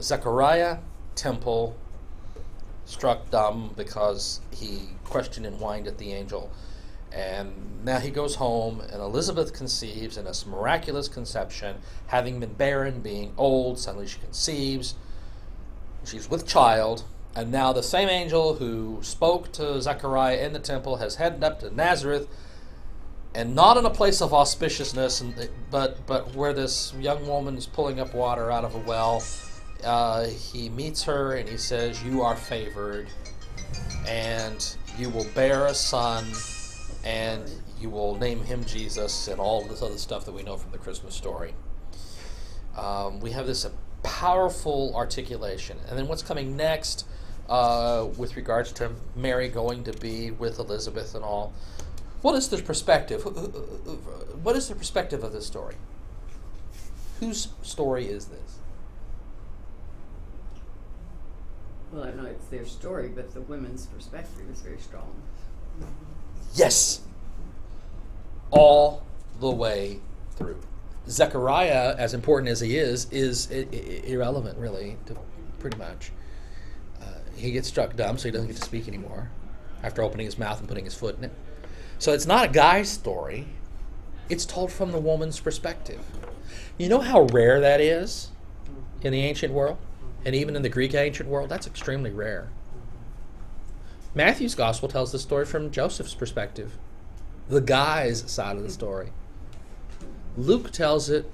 Zechariah, Temple, struck dumb because he questioned and whined at the angel. And now he goes home, and Elizabeth conceives in this miraculous conception, having been barren, being old, suddenly she conceives. she's with child, and now the same angel who spoke to Zechariah in the temple has headed up to Nazareth, and not in a place of auspiciousness, but but where this young woman is pulling up water out of a well. Uh, he meets her and he says, "You are favored, and you will bear a son, and you will name him Jesus, and all this other stuff that we know from the Christmas story." Um, we have this powerful articulation, and then what's coming next? uh, with regards to Mary going to be with Elizabeth and all. What is the perspective? What is the perspective of this story? Whose story is this? Well, I know it's their story, but the women's perspective is very strong. Yes. All the way through. Zechariah, as important as he is, is I- I- irrelevant, really, to pretty much. Uh, he gets struck dumb, so he doesn't get to speak anymore after opening his mouth and putting his foot in it. So it's not a guy's story, it's told from the woman's perspective. You know how rare that is in the ancient world? And even in the Greek ancient world? That's extremely rare. Matthew's gospel tells the story from Joseph's perspective, the guy's side of the story. Luke tells it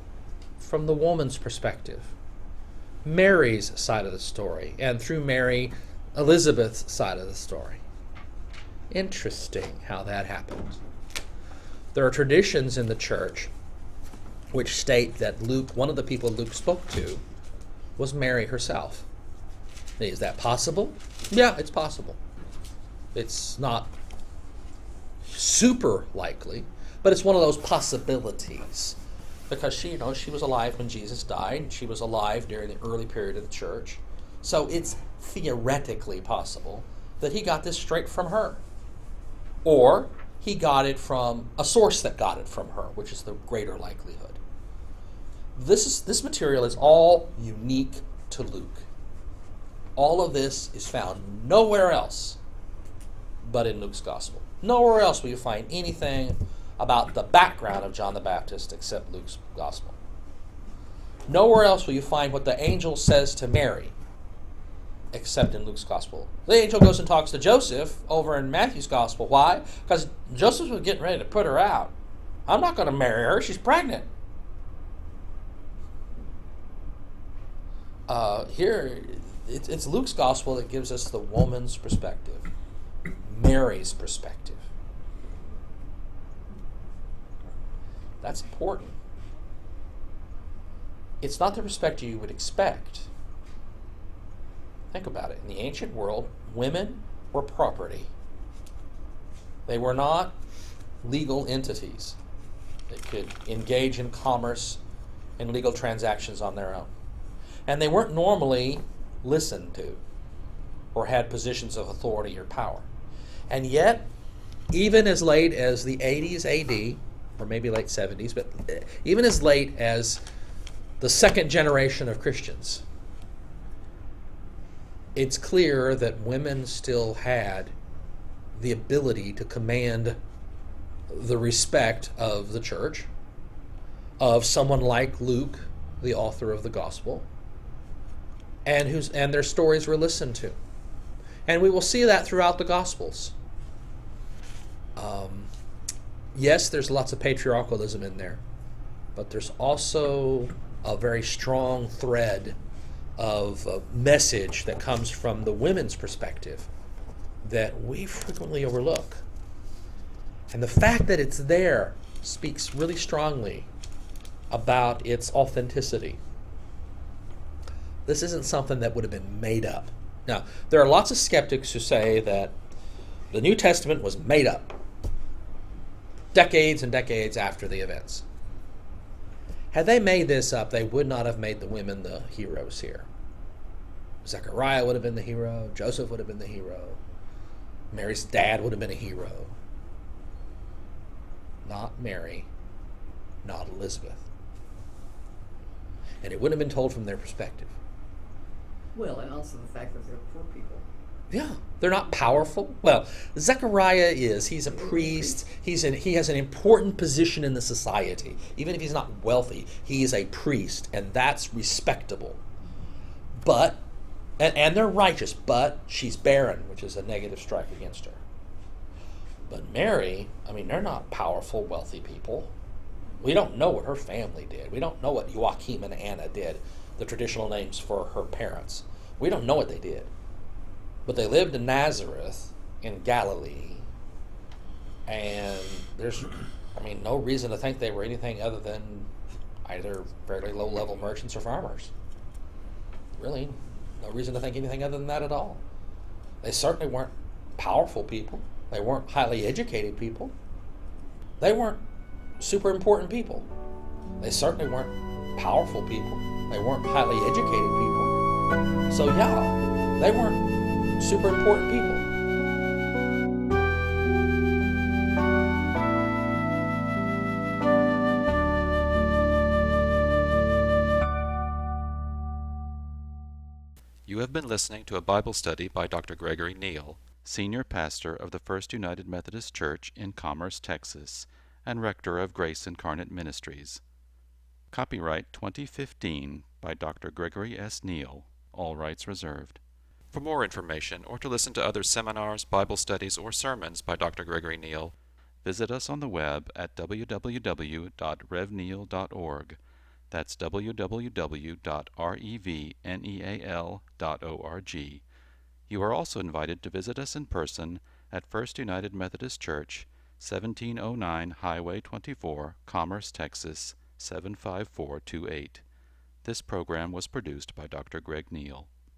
from the woman's perspective, Mary's side of the story, and through Mary, Elizabeth's side of the story. Interesting how that happens. There are traditions in the church which state that Luke, one of the people Luke spoke to, was Mary herself. Is that possible? Yeah, it's possible. It's not super likely, but it's one of those possibilities because she, you know, she was alive when Jesus died. She was alive during the early period of the church, so it's theoretically possible that he got this straight from her, or he got it from a source that got it from her, which is the greater likelihood. This is this material is all unique to Luke. All of this is found nowhere else but in Luke's gospel. Nowhere else will you find anything about the background of John the Baptist except Luke's gospel. Nowhere else will you find what the angel says to Mary except in Luke's gospel. The angel goes and talks to Joseph over in Matthew's gospel. Why? Because Joseph was getting ready to put her out. I'm not going to marry her. She's pregnant. Uh, here, it's, it's Luke's gospel that gives us the woman's perspective, Mary's perspective. That's important. It's not the perspective you would expect. Think about it. In the ancient world, women were property. They were not legal entities that could engage in commerce and legal transactions on their own. And they weren't normally listened to or had positions of authority or power. And yet, even as late as the 80s AD, or maybe late 70s, but eh, even as late as the second generation of Christians, it's clear that women still had the ability to command the respect of the church, of someone like Luke, the author of the gospel, and whose and their stories were listened to. And we will see that throughout the gospels. Um, yes, there's lots of patriarchalism in there, but there's also a very strong thread of message that comes from the women's perspective that we frequently overlook. And the fact that it's there speaks really strongly about its authenticity. This isn't something that would have been made up. Now, there are lots of skeptics who say that the New Testament was made up decades and decades after the events. Had they made this up, they would not have made the women the heroes here. Zechariah would have been the hero, Joseph would have been the hero, Mary's dad would have been a hero. Not Mary, not Elizabeth. And it wouldn't have been told from their perspective. Well, and also the fact that they're poor people. Yeah, they're not powerful. Well, Zechariah is. He's a priest. He's an, he has an important position in the society. Even if he's not wealthy, he is a priest, and that's respectable. But And, and they're righteous, but she's barren, which is a negative strike against her. But Mary, I mean, they're not powerful, wealthy people. We don't know what her family did. We don't know what Joachim and Anna did, the traditional names for her parents. We don't know what they did. But they lived in Nazareth in Galilee, and there's, I mean, no reason to think they were anything other than either fairly low level merchants or farmers. Really, no reason to think anything other than that at all. They certainly weren't powerful people. They weren't highly educated people. They weren't super important people. They certainly weren't powerful people. They weren't highly educated people. So, yeah, they weren't super important people. You have been listening to a Bible study by Dr. Gregory Neal, Senior Pastor of the First United Methodist Church in Commerce, Texas, and Rector of Grace Incarnate Ministries. Copyright 2015 by Dr. Gregory S. Neal, all rights reserved. For more information or to listen to other seminars, Bible studies, or sermons by Dr. Gregory Neal, visit us on the web at www.revneal.org. That's www.revneal.org. You are also invited to visit us in person at First United Methodist Church, 1709 Highway 24, Commerce, Texas 75428. This program was produced by Dr. Greg Neal.